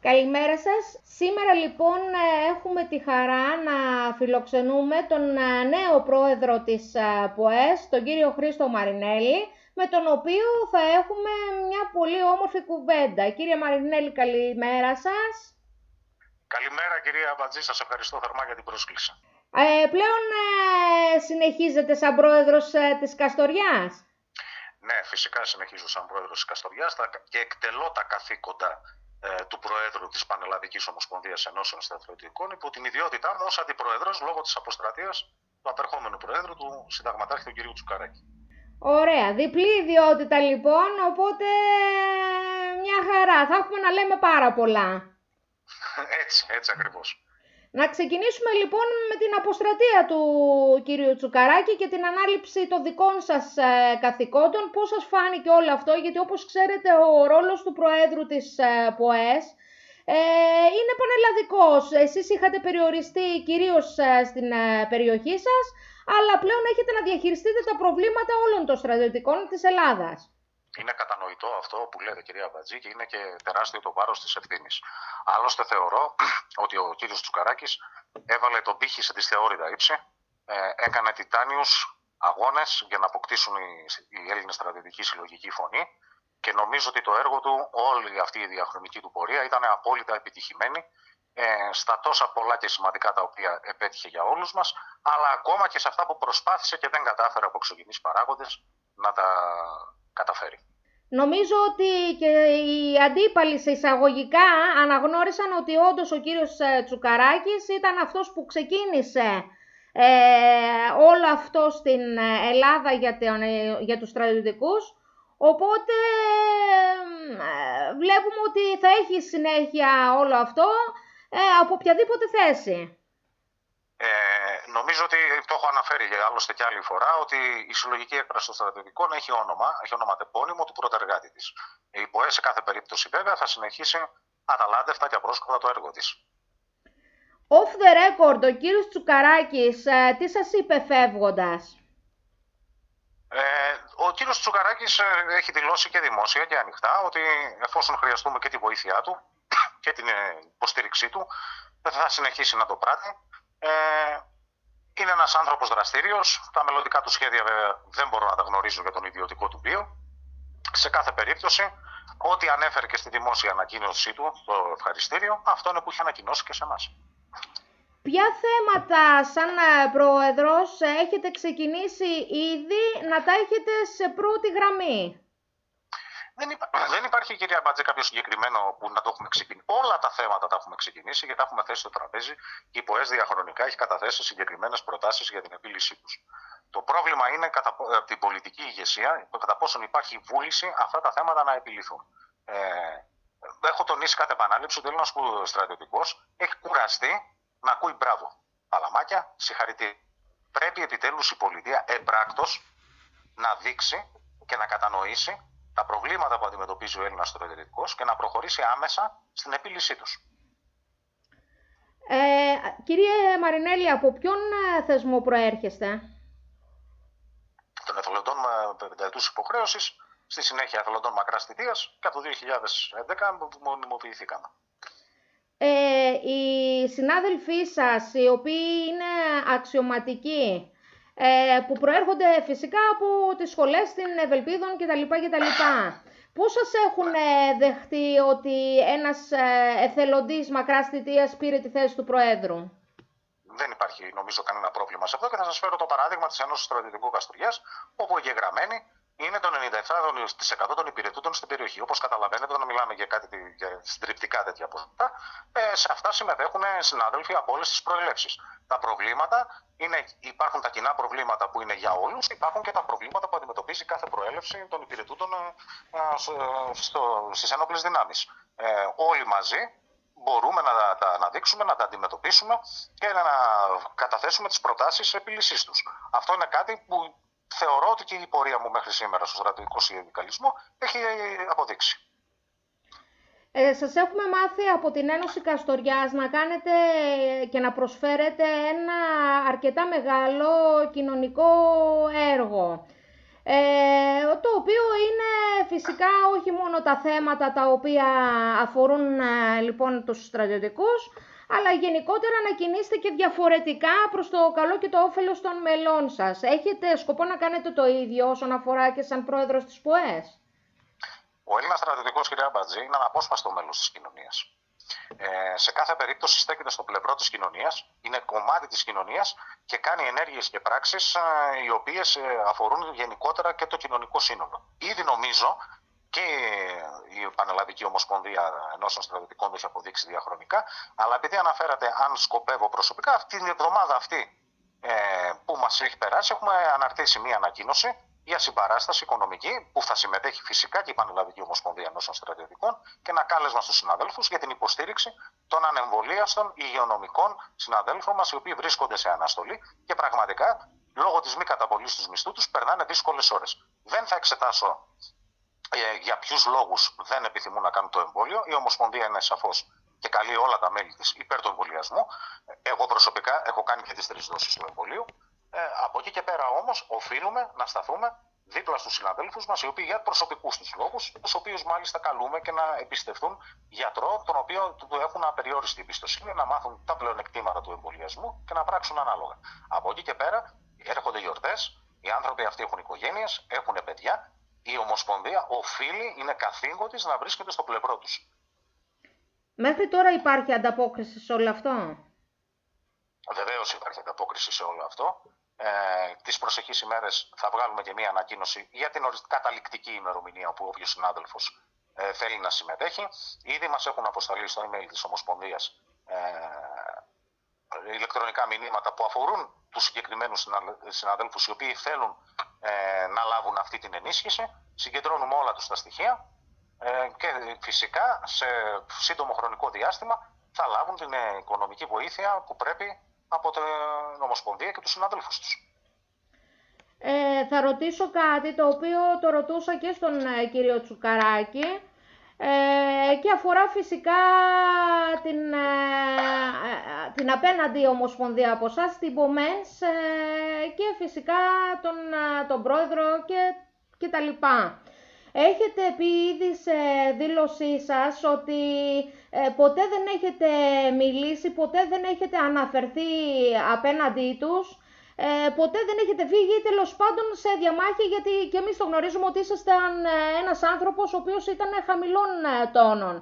Καλημέρα σας. Σήμερα λοιπόν έχουμε τη χαρά να φιλοξενούμε τον ε, νέο πρόεδρο της ε, ΠΟΕΣ, τον κύριο Χρήστο Μαρινέλη, με τον οποίο θα έχουμε μια πολύ όμορφη κουβέντα. Κύριε Μαρινέλη, καλημέρα σας. Καλημέρα κυρία Μπατζή, σας ευχαριστώ θερμά για την πρόσκληση. Ε, πλέον ε, συνεχίζετε σαν πρόεδρος ε, της Καστοριάς; Ναι, φυσικά συνεχίζω σαν πρόεδρος της Καστοριάς και εκτελώ τα καθήκοντα ε, του Προέδρου της Πανελλαδικής Ομοσπονδίας Ενώσεων Σταθεροτικών υπό την ιδιότητά μου ως αντιπρόεδρος λόγω της αποστρατείας του απερχόμενου Προέδρου του Συνταγματάρχη του κ. Τσουκαράκη. Ωραία, διπλή ιδιότητα λοιπόν, οπότε μια χαρά. Θα έχουμε να λέμε πάρα πολλά. έτσι, έτσι ακριβώς. Να ξεκινήσουμε λοιπόν με την αποστρατεία του κύριου Τσουκαράκη και την ανάληψη των δικών σας ε, καθηκόντων. Πώς σας φάνηκε όλο αυτό, γιατί όπως ξέρετε ο ρόλος του Προέδρου της ε, ΠΟΕΣ ε, είναι πανελλαδικός. Εσείς είχατε περιοριστεί κυρίως στην περιοχή σας, αλλά πλέον έχετε να διαχειριστείτε τα προβλήματα όλων των στρατιωτικών της Ελλάδας. Είναι κατανοητό αυτό που λέτε κυρία Μπατζή και είναι και τεράστιο το βάρος της ευθύνης. Άλλωστε θεωρώ ότι ο κύριος Τσουκαράκης έβαλε τον πύχη σε θεώρητα ύψη, ε, έκανε τιτάνιους αγώνες για να αποκτήσουν οι, οι Έλληνες στρατιωτικοί συλλογική φωνή και νομίζω ότι το έργο του, όλη αυτή η διαχρονική του πορεία ήταν απόλυτα επιτυχημένη ε, στα τόσα πολλά και σημαντικά τα οποία επέτυχε για όλους μας, αλλά ακόμα και σε αυτά που προσπάθησε και δεν κατάφερε από εξωγενείς παράγοντες να τα καταφέρει. Νομίζω ότι και οι αντίπαλοι σε εισαγωγικά αναγνώρισαν ότι όντως ο κύριος ε, Τσουκαράκης ήταν αυτός που ξεκίνησε ε, όλο αυτό στην ε, Ελλάδα για, τον, ε, για τους στρατιωτικούς. Οπότε βλέπουμε ότι θα έχει συνέχεια όλο αυτό από οποιαδήποτε θέση. Ε, νομίζω ότι το έχω αναφέρει άλλωστε και άλλη φορά ότι η συλλογική έκφραση των στρατιωτικών έχει όνομα, έχει ονοματεπώνυμο του πρωτεργάτη της. Η ΠΟΕ σε κάθε περίπτωση βέβαια θα συνεχίσει αταλάντευτα και απρόσκοπτα το έργο της. Off the record, ο κύριος Τσουκαράκης, ε, τι σας είπε φεύγοντας; Ε, ο κύριος Τσουκαράκης ε, έχει δηλώσει και δημόσια και ανοιχτά ότι εφόσον χρειαστούμε και τη βοήθειά του και την ε, υποστήριξή του θα συνεχίσει να το πράττει ε, είναι ένας άνθρωπος δραστήριος. Τα μελλοντικά του σχέδια βέβαια δεν μπορώ να τα γνωρίζω για τον ιδιωτικό του βίο. Σε κάθε περίπτωση, ό,τι ανέφερε και στη δημόσια ανακοίνωσή του, το ευχαριστήριο, αυτό είναι που είχε ανακοινώσει και σε εμάς. Ποια θέματα σαν ε, πρόεδρος έχετε ξεκινήσει ήδη να τα έχετε σε πρώτη γραμμή; Δεν, υπά... δεν υπάρχει, κυρία Μπάτζε, κάποιο συγκεκριμένο που να το έχουμε ξεκινήσει. Όλα τα θέματα τα έχουμε ξεκινήσει και τα έχουμε θέσει στο τραπέζι και η ΠΟΕΣ διαχρονικά έχει καταθέσει συγκεκριμένες προτάσεις για την επίλυσή τους. Το πρόβλημα είναι κατά, από την πολιτική ηγεσία, κατά πόσον υπάρχει βούληση αυτά τα θέματα να επιληθούν. Ε, έχω τονίσει κάθε επανάληψη ότι ο Έλληνας στρατιωτικός έχει κουραστεί να ακούει μπράβο. Παλαμάκια, συγχαρητήρια. Πρέπει επιτέλους η πολιτεία εμπράκτος να δείξει και να κατανοήσει τα προβλήματα που αντιμετωπίζει ο Έλληνας στρατιωτικό και να προχωρήσει άμεσα στην επίλυσή τους. Ε, κύριε Μαρινέλη, από ποιον ε, θεσμό προέρχεστε; Των εθελοντών πενταετούς υποχρέωσης, στη συνέχεια εθελοντών μακράς θητείας και από το 2011 που μονιμοποιηθήκαμε. Ε, οι συνάδελφοί σας, οι οποίοι είναι αξιωματικοί, ε, που προέρχονται φυσικά από τις σχολές στην Ευελπίδων κτλ. κτλ. Πώς σας έχουν ε, δεχτεί ότι ένας ε, εθελοντής μακράς θητείας πήρε τη θέση του Προέδρου; Δεν υπάρχει νομίζω κανένα πρόβλημα σε αυτό και θα σας φέρω το παράδειγμα της Ένωσης Στρατιωτικού Καστουριάς, όπου εγγεγραμμένοι είναι το 97% των υπηρετούντων στην περιοχή. Όπως καταλαβαίνετε, όταν μιλάμε για κάτι για συντριπτικά τέτοια ποσοστά, ε, σε αυτά συμμετέχουν συνάδελφοι από όλες τις προελεύσεις. Τα προβλήματα είναι, υπάρχουν τα κοινά προβλήματα που είναι για όλους, υπάρχουν και τα προβλήματα που αντιμετωπίζει κάθε προέλευση των υπηρετούντων ε, στις ένοπλες δυνάμεις. Ε, όλοι μαζί μπορούμε να τα αναδείξουμε, να τα αντιμετωπίσουμε και να καταθέσουμε τις προτάσεις επίλυσής τους. Αυτό είναι κάτι που θεωρώ ότι και η πορεία μου μέχρι σήμερα στο στρατηγικό συνδικαλισμό έχει αποδείξει. Ε, σας έχουμε μάθει από την Ένωση Καστοριάς να κάνετε και να προσφέρετε ένα αρκετά μεγάλο κοινωνικό έργο. ε, το οποίο είναι φυσικά όχι μόνο τα θέματα τα οποία αφορούν ε, λοιπόν τους στρατιωτικούς, αλλά γενικότερα να κινήσετε και διαφορετικά προς το καλό και το όφελος των μελών σας. Έχετε σκοπό να κάνετε το ίδιο όσον αφορά και σαν πρόεδρος της ΠΟΕΣ; Ο Έλληνας στρατιωτικός, κυρία Μπατζή, είναι αναπόσπαστο μέλος της κοινωνίας. Ε, σε κάθε περίπτωση στέκεται στο πλευρό της κοινωνίας, είναι κομμάτι της κοινωνίας και κάνει ενέργειες και πράξεις ε, οι οποίες ε, αφορούν γενικότερα και το κοινωνικό σύνολο. Ήδη νομίζω και η Πανελλαδική Ομοσπονδία Ενώσεων Στρατιωτικών το έχει αποδείξει διαχρονικά, αλλά επειδή αναφέρατε αν σκοπεύω προσωπικά, αυτή την εβδομάδα αυτή ε, που μας έχει περάσει, έχουμε αναρτήσει μία ανακοίνωση για συμπαράσταση οικονομική που θα συμμετέχει φυσικά και η Πανελλαδική Ομοσπονδία Ενώσεων Στρατιωτικών και ένα κάλεσμα στους συναδέλφους για την υποστήριξη των ανεμβολίαστων υγειονομικών συναδέλφων μας, οι οποίοι βρίσκονται σε αναστολή και πραγματικά λόγω της μη καταβολή του μισθού τους περνάνε δύσκολες ώρες. Δεν θα εξετάσω ε, για ποιους λόγους δεν επιθυμούν να κάνουν το εμβόλιο. Η Ομοσπονδία είναι σαφώς και καλεί όλα τα μέλη της υπέρ του εμβολιασμού. Εγώ προσωπικά έχω κάνει και τις τρεις δόσεις του εμβολίου. Ε, από εκεί και πέρα όμως οφείλουμε να σταθούμε δίπλα στους συναδέλφους μας, οι οποίοι για προσωπικούς τους λόγους, τους οποίους μάλιστα καλούμε και να εμπιστευτούν γιατρό, τον οποίο του έχουν απεριόριστη εμπιστοσύνη, να μάθουν τα πλεονεκτήματα του εμβολιασμού και να πράξουν ανάλογα. Από εκεί και πέρα έρχονται γιορτές, οι άνθρωποι αυτοί έχουν οικογένειες, έχουν παιδιά. Η Ομοσπονδία οφείλει, είναι καθήκον της να βρίσκεται στο πλευρό του. Μέχρι τώρα υπάρχει ανταπόκριση σε όλο αυτό; Βεβαίως υπάρχει ανταπόκριση σε όλο αυτό. Ε, τις προσεχείς ημέρες θα βγάλουμε και μία ανακοίνωση για την καταληκτική ημερομηνία που όποιος συνάδελφος ε, θέλει να συμμετέχει. Ήδη μας έχουν αποσταλεί στο email της Ομοσπονδίας ε, ηλεκτρονικά μηνύματα που αφορούν τους συγκεκριμένους συναδέλφους οι οποίοι θέλουν ε, να λάβουν αυτή την ενίσχυση. Συγκεντρώνουμε όλα τους τα στοιχεία ε, και φυσικά σε σύντομο χρονικό διάστημα θα λάβουν την οικονομική βοήθεια που πρέπει από την Ομοσπονδία και τους συνάδελφους τους. Ε, θα ρωτήσω κάτι το οποίο το ρωτούσα και στον ε, κύριο Τσουκαράκη ε, και αφορά φυσικά την, ε, την απέναντι Ομοσπονδία από εσάς, την Πομές και φυσικά τον, τον πρόεδρο και, και τα λοιπά. Έχετε πει ήδη σε δήλωσή σας ότι ε, ποτέ δεν έχετε μιλήσει, ποτέ δεν έχετε αναφερθεί απέναντί τους, ε, ποτέ δεν έχετε φύγει τέλος πάντων σε διαμάχη, γιατί και εμείς το γνωρίζουμε ότι ήσασταν ε, ένας άνθρωπος ο οποίος ήταν χαμηλών τόνων.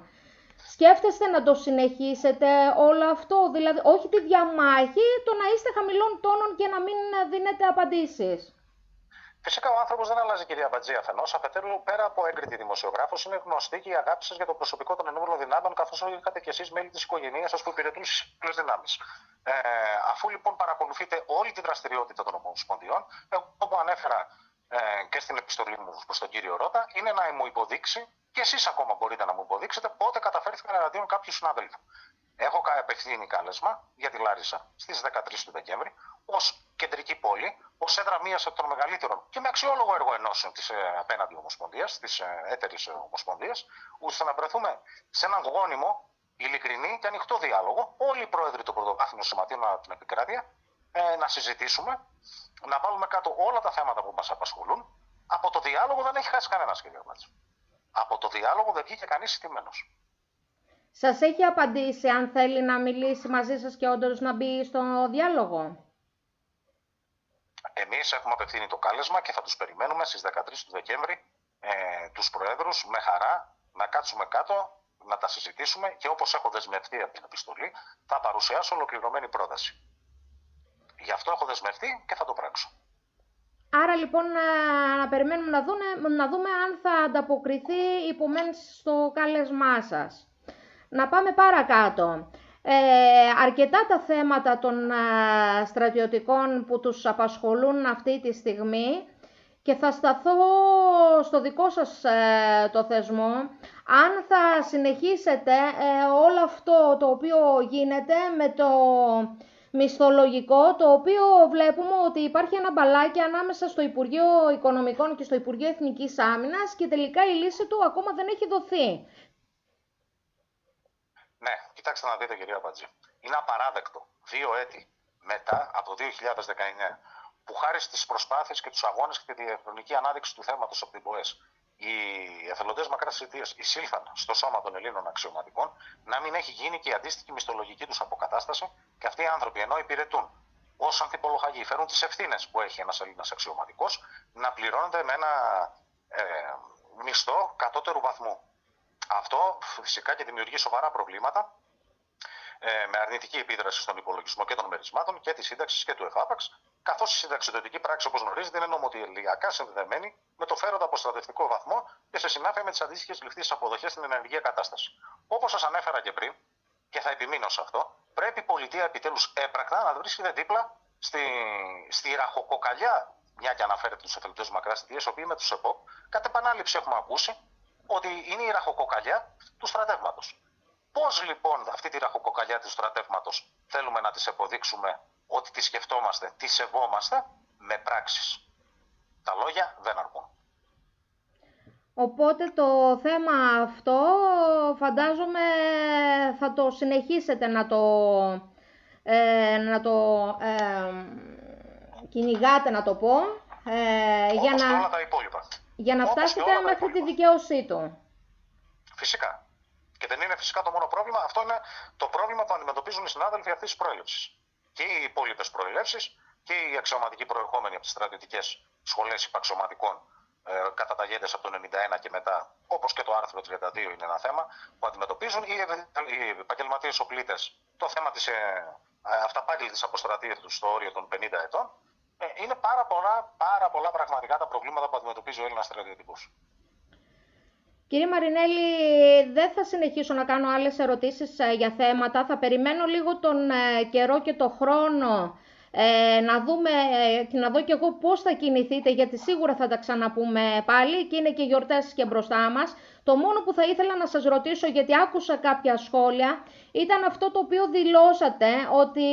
Σκέφτεστε να το συνεχίσετε όλο αυτό, δηλαδή όχι τη διαμάχη, το να είστε χαμηλών τόνων και να μην δίνετε απαντήσεις. Φυσικά ο άνθρωπος δεν αλλάζει, κυρία Μπατζή, αφενός. Αφετέρου, πέρα από έγκριτη δημοσιογράφος, είναι γνωστή και η αγάπη σα για το προσωπικό των ενόπλων δυνάμεων, καθώς είχατε κι εσείς μέλη της οικογένειας σας που υπηρετούν στις πλήρε δυνάμεις. Ε, αφού λοιπόν παρακολουθείτε όλη τη δραστηριότητα των Ομοσπονδιών, εγώ που ανέφερα ε, και στην επιστολή μου προς τον κύριο Ρώτα, είναι να μου υποδείξει, και εσείς ακόμα μπορείτε να μου υποδείξετε, πότε καταφέρθηκαν εναντίον κάποιου συναδέλφου. Έχω απευθύνει κάλεσμα για τη Λάρισα στις 13 του Δεκέμβρη ως κεντρική πόλη, ως έδρα μίας από των μεγαλύτερων και με αξιόλογο έργο ενώσεων της ε, απέναντι Ομοσπονδίας, της ε, έτερης Ομοσπονδίας, ώστε να βρεθούμε σε έναν γόνιμο, ειλικρινή και ανοιχτό διάλογο, όλοι οι πρόεδροι των πρωτοβάθμιων σωματείων από την επικράτεια, ε, να συζητήσουμε, να βάλουμε κάτω όλα τα θέματα που μας απασχολούν. Από το διάλογο δεν έχει χάσει κανένας, κύριε Μάτση. Από το διάλογο δεν βγήκε κανείς στημένος. Σας έχει απαντήσει αν θέλει να μιλήσει μαζί σας και όντως να μπει στο διάλογο; Εμείς έχουμε απευθύνει το κάλεσμα και θα τους περιμένουμε στις 13 του Δεκέμβρη ε, τους Προέδρους με χαρά να κάτσουμε κάτω, να τα συζητήσουμε και όπως έχω δεσμευτεί από την επιστολή θα παρουσιάσω ολοκληρωμένη πρόταση. Γι' αυτό έχω δεσμευτεί και θα το πράξω. Άρα λοιπόν να, περιμένουμε να, δούμε, να δούμε αν θα ανταποκριθεί η στο κάλεσμά σας. Να πάμε παρακάτω. Ε, αρκετά τα θέματα των ε, στρατιωτικών που τους απασχολούν αυτή τη στιγμή και θα σταθώ στο δικό σας ε, το θεσμό. Αν θα συνεχίσετε όλο αυτό το οποίο γίνεται με το μισθολογικό, το οποίο βλέπουμε ότι υπάρχει ένα μπαλάκι ανάμεσα στο Υπουργείο Οικονομικών και στο Υπουργείο Εθνικής Άμυνας και τελικά η λύση του ακόμα δεν έχει δοθεί. Ναι, κοιτάξτε να δείτε κυρία Μπατζή. Είναι απαράδεκτο δύο έτη μετά από το 2019 που χάρη στις προσπάθειες και τους αγώνες και τη διαχρονική ανάδειξη του θέματος από την ΠΟΕΣ οι εθελοντές μακράς θητεία εισήλθαν στο σώμα των Ελλήνων αξιωματικών, να μην έχει γίνει και η αντίστοιχη μισθολογική τους αποκατάσταση και αυτοί οι άνθρωποι ενώ υπηρετούν ως ανθιπολογαγοί, φέρουν τις ευθύνες που έχει ένας Έλληνας αξιωματικός, να πληρώνονται με ένα ε, μισθό κατώτερου βαθμού. Αυτό φυσικά και δημιουργεί σοβαρά προβλήματα ε, με αρνητική επίδραση στον υπολογισμό και των μερισμάτων και της σύνταξης και του ΕΦΑΠΑΞ, καθώς η συνταξιδοτική πράξη, όπως γνωρίζετε, είναι νομοτελειακά συνδεδεμένη με το φέροντα αποστρατευτικό βαθμό και σε συνάφεια με τις αντίστοιχες ληφθείς αποδοχές στην ενεργεία κατάσταση. Όπως σας ανέφερα και πριν, και θα επιμείνω σε αυτό, πρέπει η πολιτεία επιτέλους έπρακτα να βρίσκεται δίπλα στη, στη ραχοκοκαλιά, μια και αναφέρεται του εθελοντές μακράς θητεία, οι οποίοι με τους ΕΠΟΠ, κατ' επανάληψη έχουμε ακούσει ότι είναι η ραχοκοκαλιά του στρατεύματος. Πώς λοιπόν αυτή τη ραχοκοκαλιά του στρατεύματος θέλουμε να της αποδείξουμε ότι τη σκεφτόμαστε, τη σεβόμαστε με πράξεις; Τα λόγια δεν αρκούν. Οπότε το θέμα αυτό φαντάζομαι θα το συνεχίσετε να το, ε, να το ε, κυνηγάτε να το πω. Ε, για να, όλα τα υπόλοιπα. Για να φτάσετε μέχρι τη δικαίωσή του. Φυσικά. Και δεν είναι φυσικά το μόνο πρόβλημα. Αυτό είναι το πρόβλημα που αντιμετωπίζουν οι συνάδελφοι αυτής της προέλευσης. Και οι υπόλοιπες προελεύσει και οι αξιωματικοί προερχόμενοι από τις στρατιωτικές σχολές υπαξιωματικών ε, καταταγέντες από το 1991 και μετά, όπως και το άρθρο 32 είναι ένα θέμα που αντιμετωπίζουν οι, οι επαγγελματίες οπλίτες το θέμα της ε, αυταπάγγελτη αποστρατείας τους στο όριο των 50 ετών. Ε, είναι πάρα πολλά, πάρα πολλά πραγματικά τα προβλήματα που αντιμετωπίζει ο Έλληνας στρατιωτικός. Κύριε Μαρινέλη, δεν θα συνεχίσω να κάνω άλλες ερωτήσεις ε, για θέματα. Θα περιμένω λίγο τον ε, καιρό και το χρόνο ε, να δούμε και να δω και εγώ πώς θα κινηθείτε, γιατί σίγουρα θα τα ξαναπούμε πάλι και είναι και γιορτές και μπροστά μας. Το μόνο που θα ήθελα να σας ρωτήσω, γιατί άκουσα κάποια σχόλια, ήταν αυτό το οποίο δηλώσατε, ότι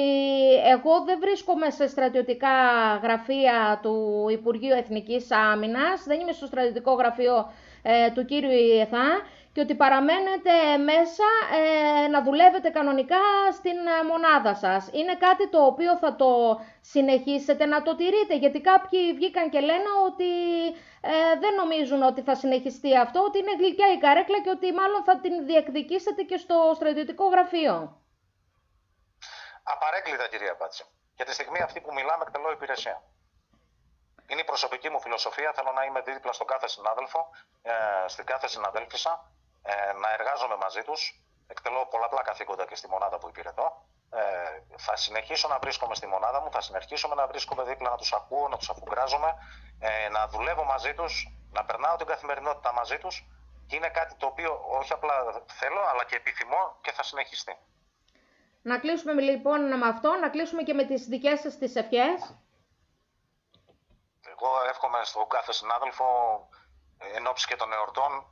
εγώ δεν βρίσκομαι σε στρατιωτικά γραφεία του Υπουργείου Εθνικής Άμυνας, δεν είμαι στο στρατιωτικό γραφείο ε, του κύριου Ιεθά και ότι παραμένετε μέσα ε, να δουλεύετε κανονικά στην ε, μονάδα σας. Είναι κάτι το οποίο θα το συνεχίσετε να το τηρείτε, γιατί κάποιοι βγήκαν και λένε ότι δεν νομίζουν ότι θα συνεχιστεί αυτό, ότι είναι γλυκιά η καρέκλα και ότι μάλλον θα την διεκδικήσετε και στο στρατιωτικό γραφείο. Απαρέγκλητα κυρία Πάτση. Για τη στιγμή αυτή που μιλάμε εκτελώ υπηρεσία. Είναι η προσωπική μου φιλοσοφία. Θέλω να είμαι δίπλα στον κάθε συνάδελφο, ε, στην κάθε συναδέλφισσα, ε, να εργάζομαι μαζί τους. Εκτελώ πολλαπλά καθήκοντα και στη μονάδα που υπηρετώ. Ε, θα συνεχίσω να βρίσκομαι στη μονάδα μου, θα συνεχίσουμε να βρίσκομαι δίπλα, να τους ακούω, να τους αφουγκράζομαι, ε, να δουλεύω μαζί τους, να περνάω την καθημερινότητα μαζί τους. Και είναι κάτι το οποίο όχι απλά θέλω, αλλά και επιθυμώ και θα συνεχιστεί. Να κλείσουμε λοιπόν με αυτό, να κλείσουμε και με τις δικές σας τις ευχές. Εγώ εύχομαι στον κάθε συνάδελφο ε, εν ώψη και των εορτών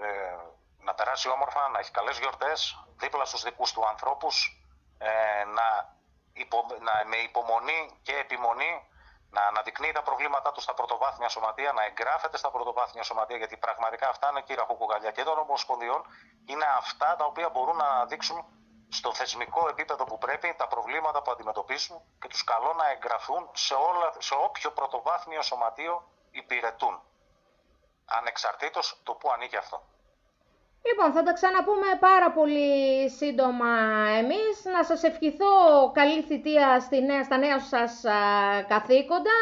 ε, να περάσει όμορφα, να έχει καλές γιορτές, δίπλα στους δικούς του ανθρώπους, ε, να, υπο, να με υπομονή και επιμονή να αναδεικνύει τα προβλήματά του στα πρωτοβάθμια σωματεία, να εγγράφεται στα πρωτοβάθμια σωματεία, γιατί πραγματικά αυτά είναι κύρα ραχοκοκαλιά και των ομοσπονδιών, είναι αυτά τα οποία μπορούν να δείξουν στο θεσμικό επίπεδο που πρέπει τα προβλήματα που αντιμετωπίσουν και τους καλώ να εγγραφούν σε, όλα, σε όποιο πρωτοβάθμιο σωματείο υπηρετούν. Ανεξαρτήτως το που ανήκει αυτό. Λοιπόν, θα τα ξαναπούμε πάρα πολύ σύντομα εμείς. Να σας ευχηθώ καλή θητεία στη νέα, στα νέα σας καθήκοντα.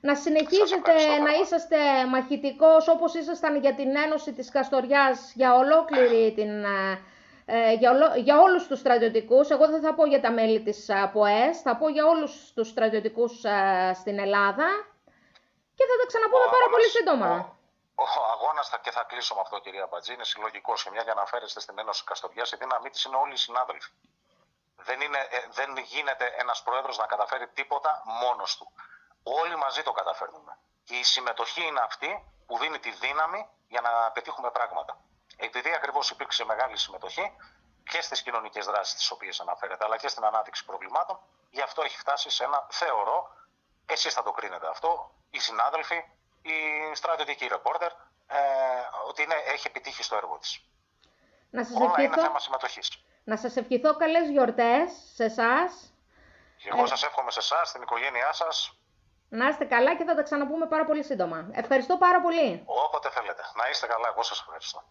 Να συνεχίζετε να είσαστε μαχητικός όπως ήσασταν για την Ένωση της Καστοριάς για ολόκληρη την ε, για, ολο, για όλους τους στρατιωτικούς, εγώ δεν θα πω για τα μέλη της ΠΟΕΣ, θα πω για όλους τους στρατιωτικούς ε, στην Ελλάδα και θα τα ξαναπούμε πάρα πολύ σύντομα. Ο, ο αγώνα και θα κλείσω με αυτό, κυρία Μπατζή, είναι συλλογικό. Και μια για να αναφέρεστε στην Ένωση Καστοριάς, η δύναμή της είναι όλοι οι συνάδελφοι. Δεν, είναι, ε, δεν γίνεται ένας πρόεδρος να καταφέρει τίποτα μόνος του. Όλοι μαζί το καταφέρνουμε. Και η συμμετοχή είναι αυτή που δίνει τη δύναμη για να πετύχουμε πράγματα. Επειδή ακριβώς υπήρξε μεγάλη συμμετοχή και στις κοινωνικές δράσεις τις οποίες αναφέρεται, αλλά και στην ανάδειξη προβλημάτων, γι' αυτό έχει φτάσει σε ένα, θεωρώ, εσείς θα το κρίνετε αυτό, οι συνάδελφοι, η στρατιωτική ρεπόρτερ, ε, ότι είναι, έχει επιτύχει στο έργο της. Να σας Όλα ευχηθώ... είναι θέμα συμμετοχής. Να σας ευχηθώ καλές γιορτές σε εσάς. Εγώ ε... σας εύχομαι σε εσάς, στην οικογένειά σας, Να είστε καλά και θα τα ξαναπούμε πάρα πολύ σύντομα. Ευχαριστώ πάρα πολύ. Όποτε θέλετε. Να είστε καλά, εγώ σας ευχαριστώ.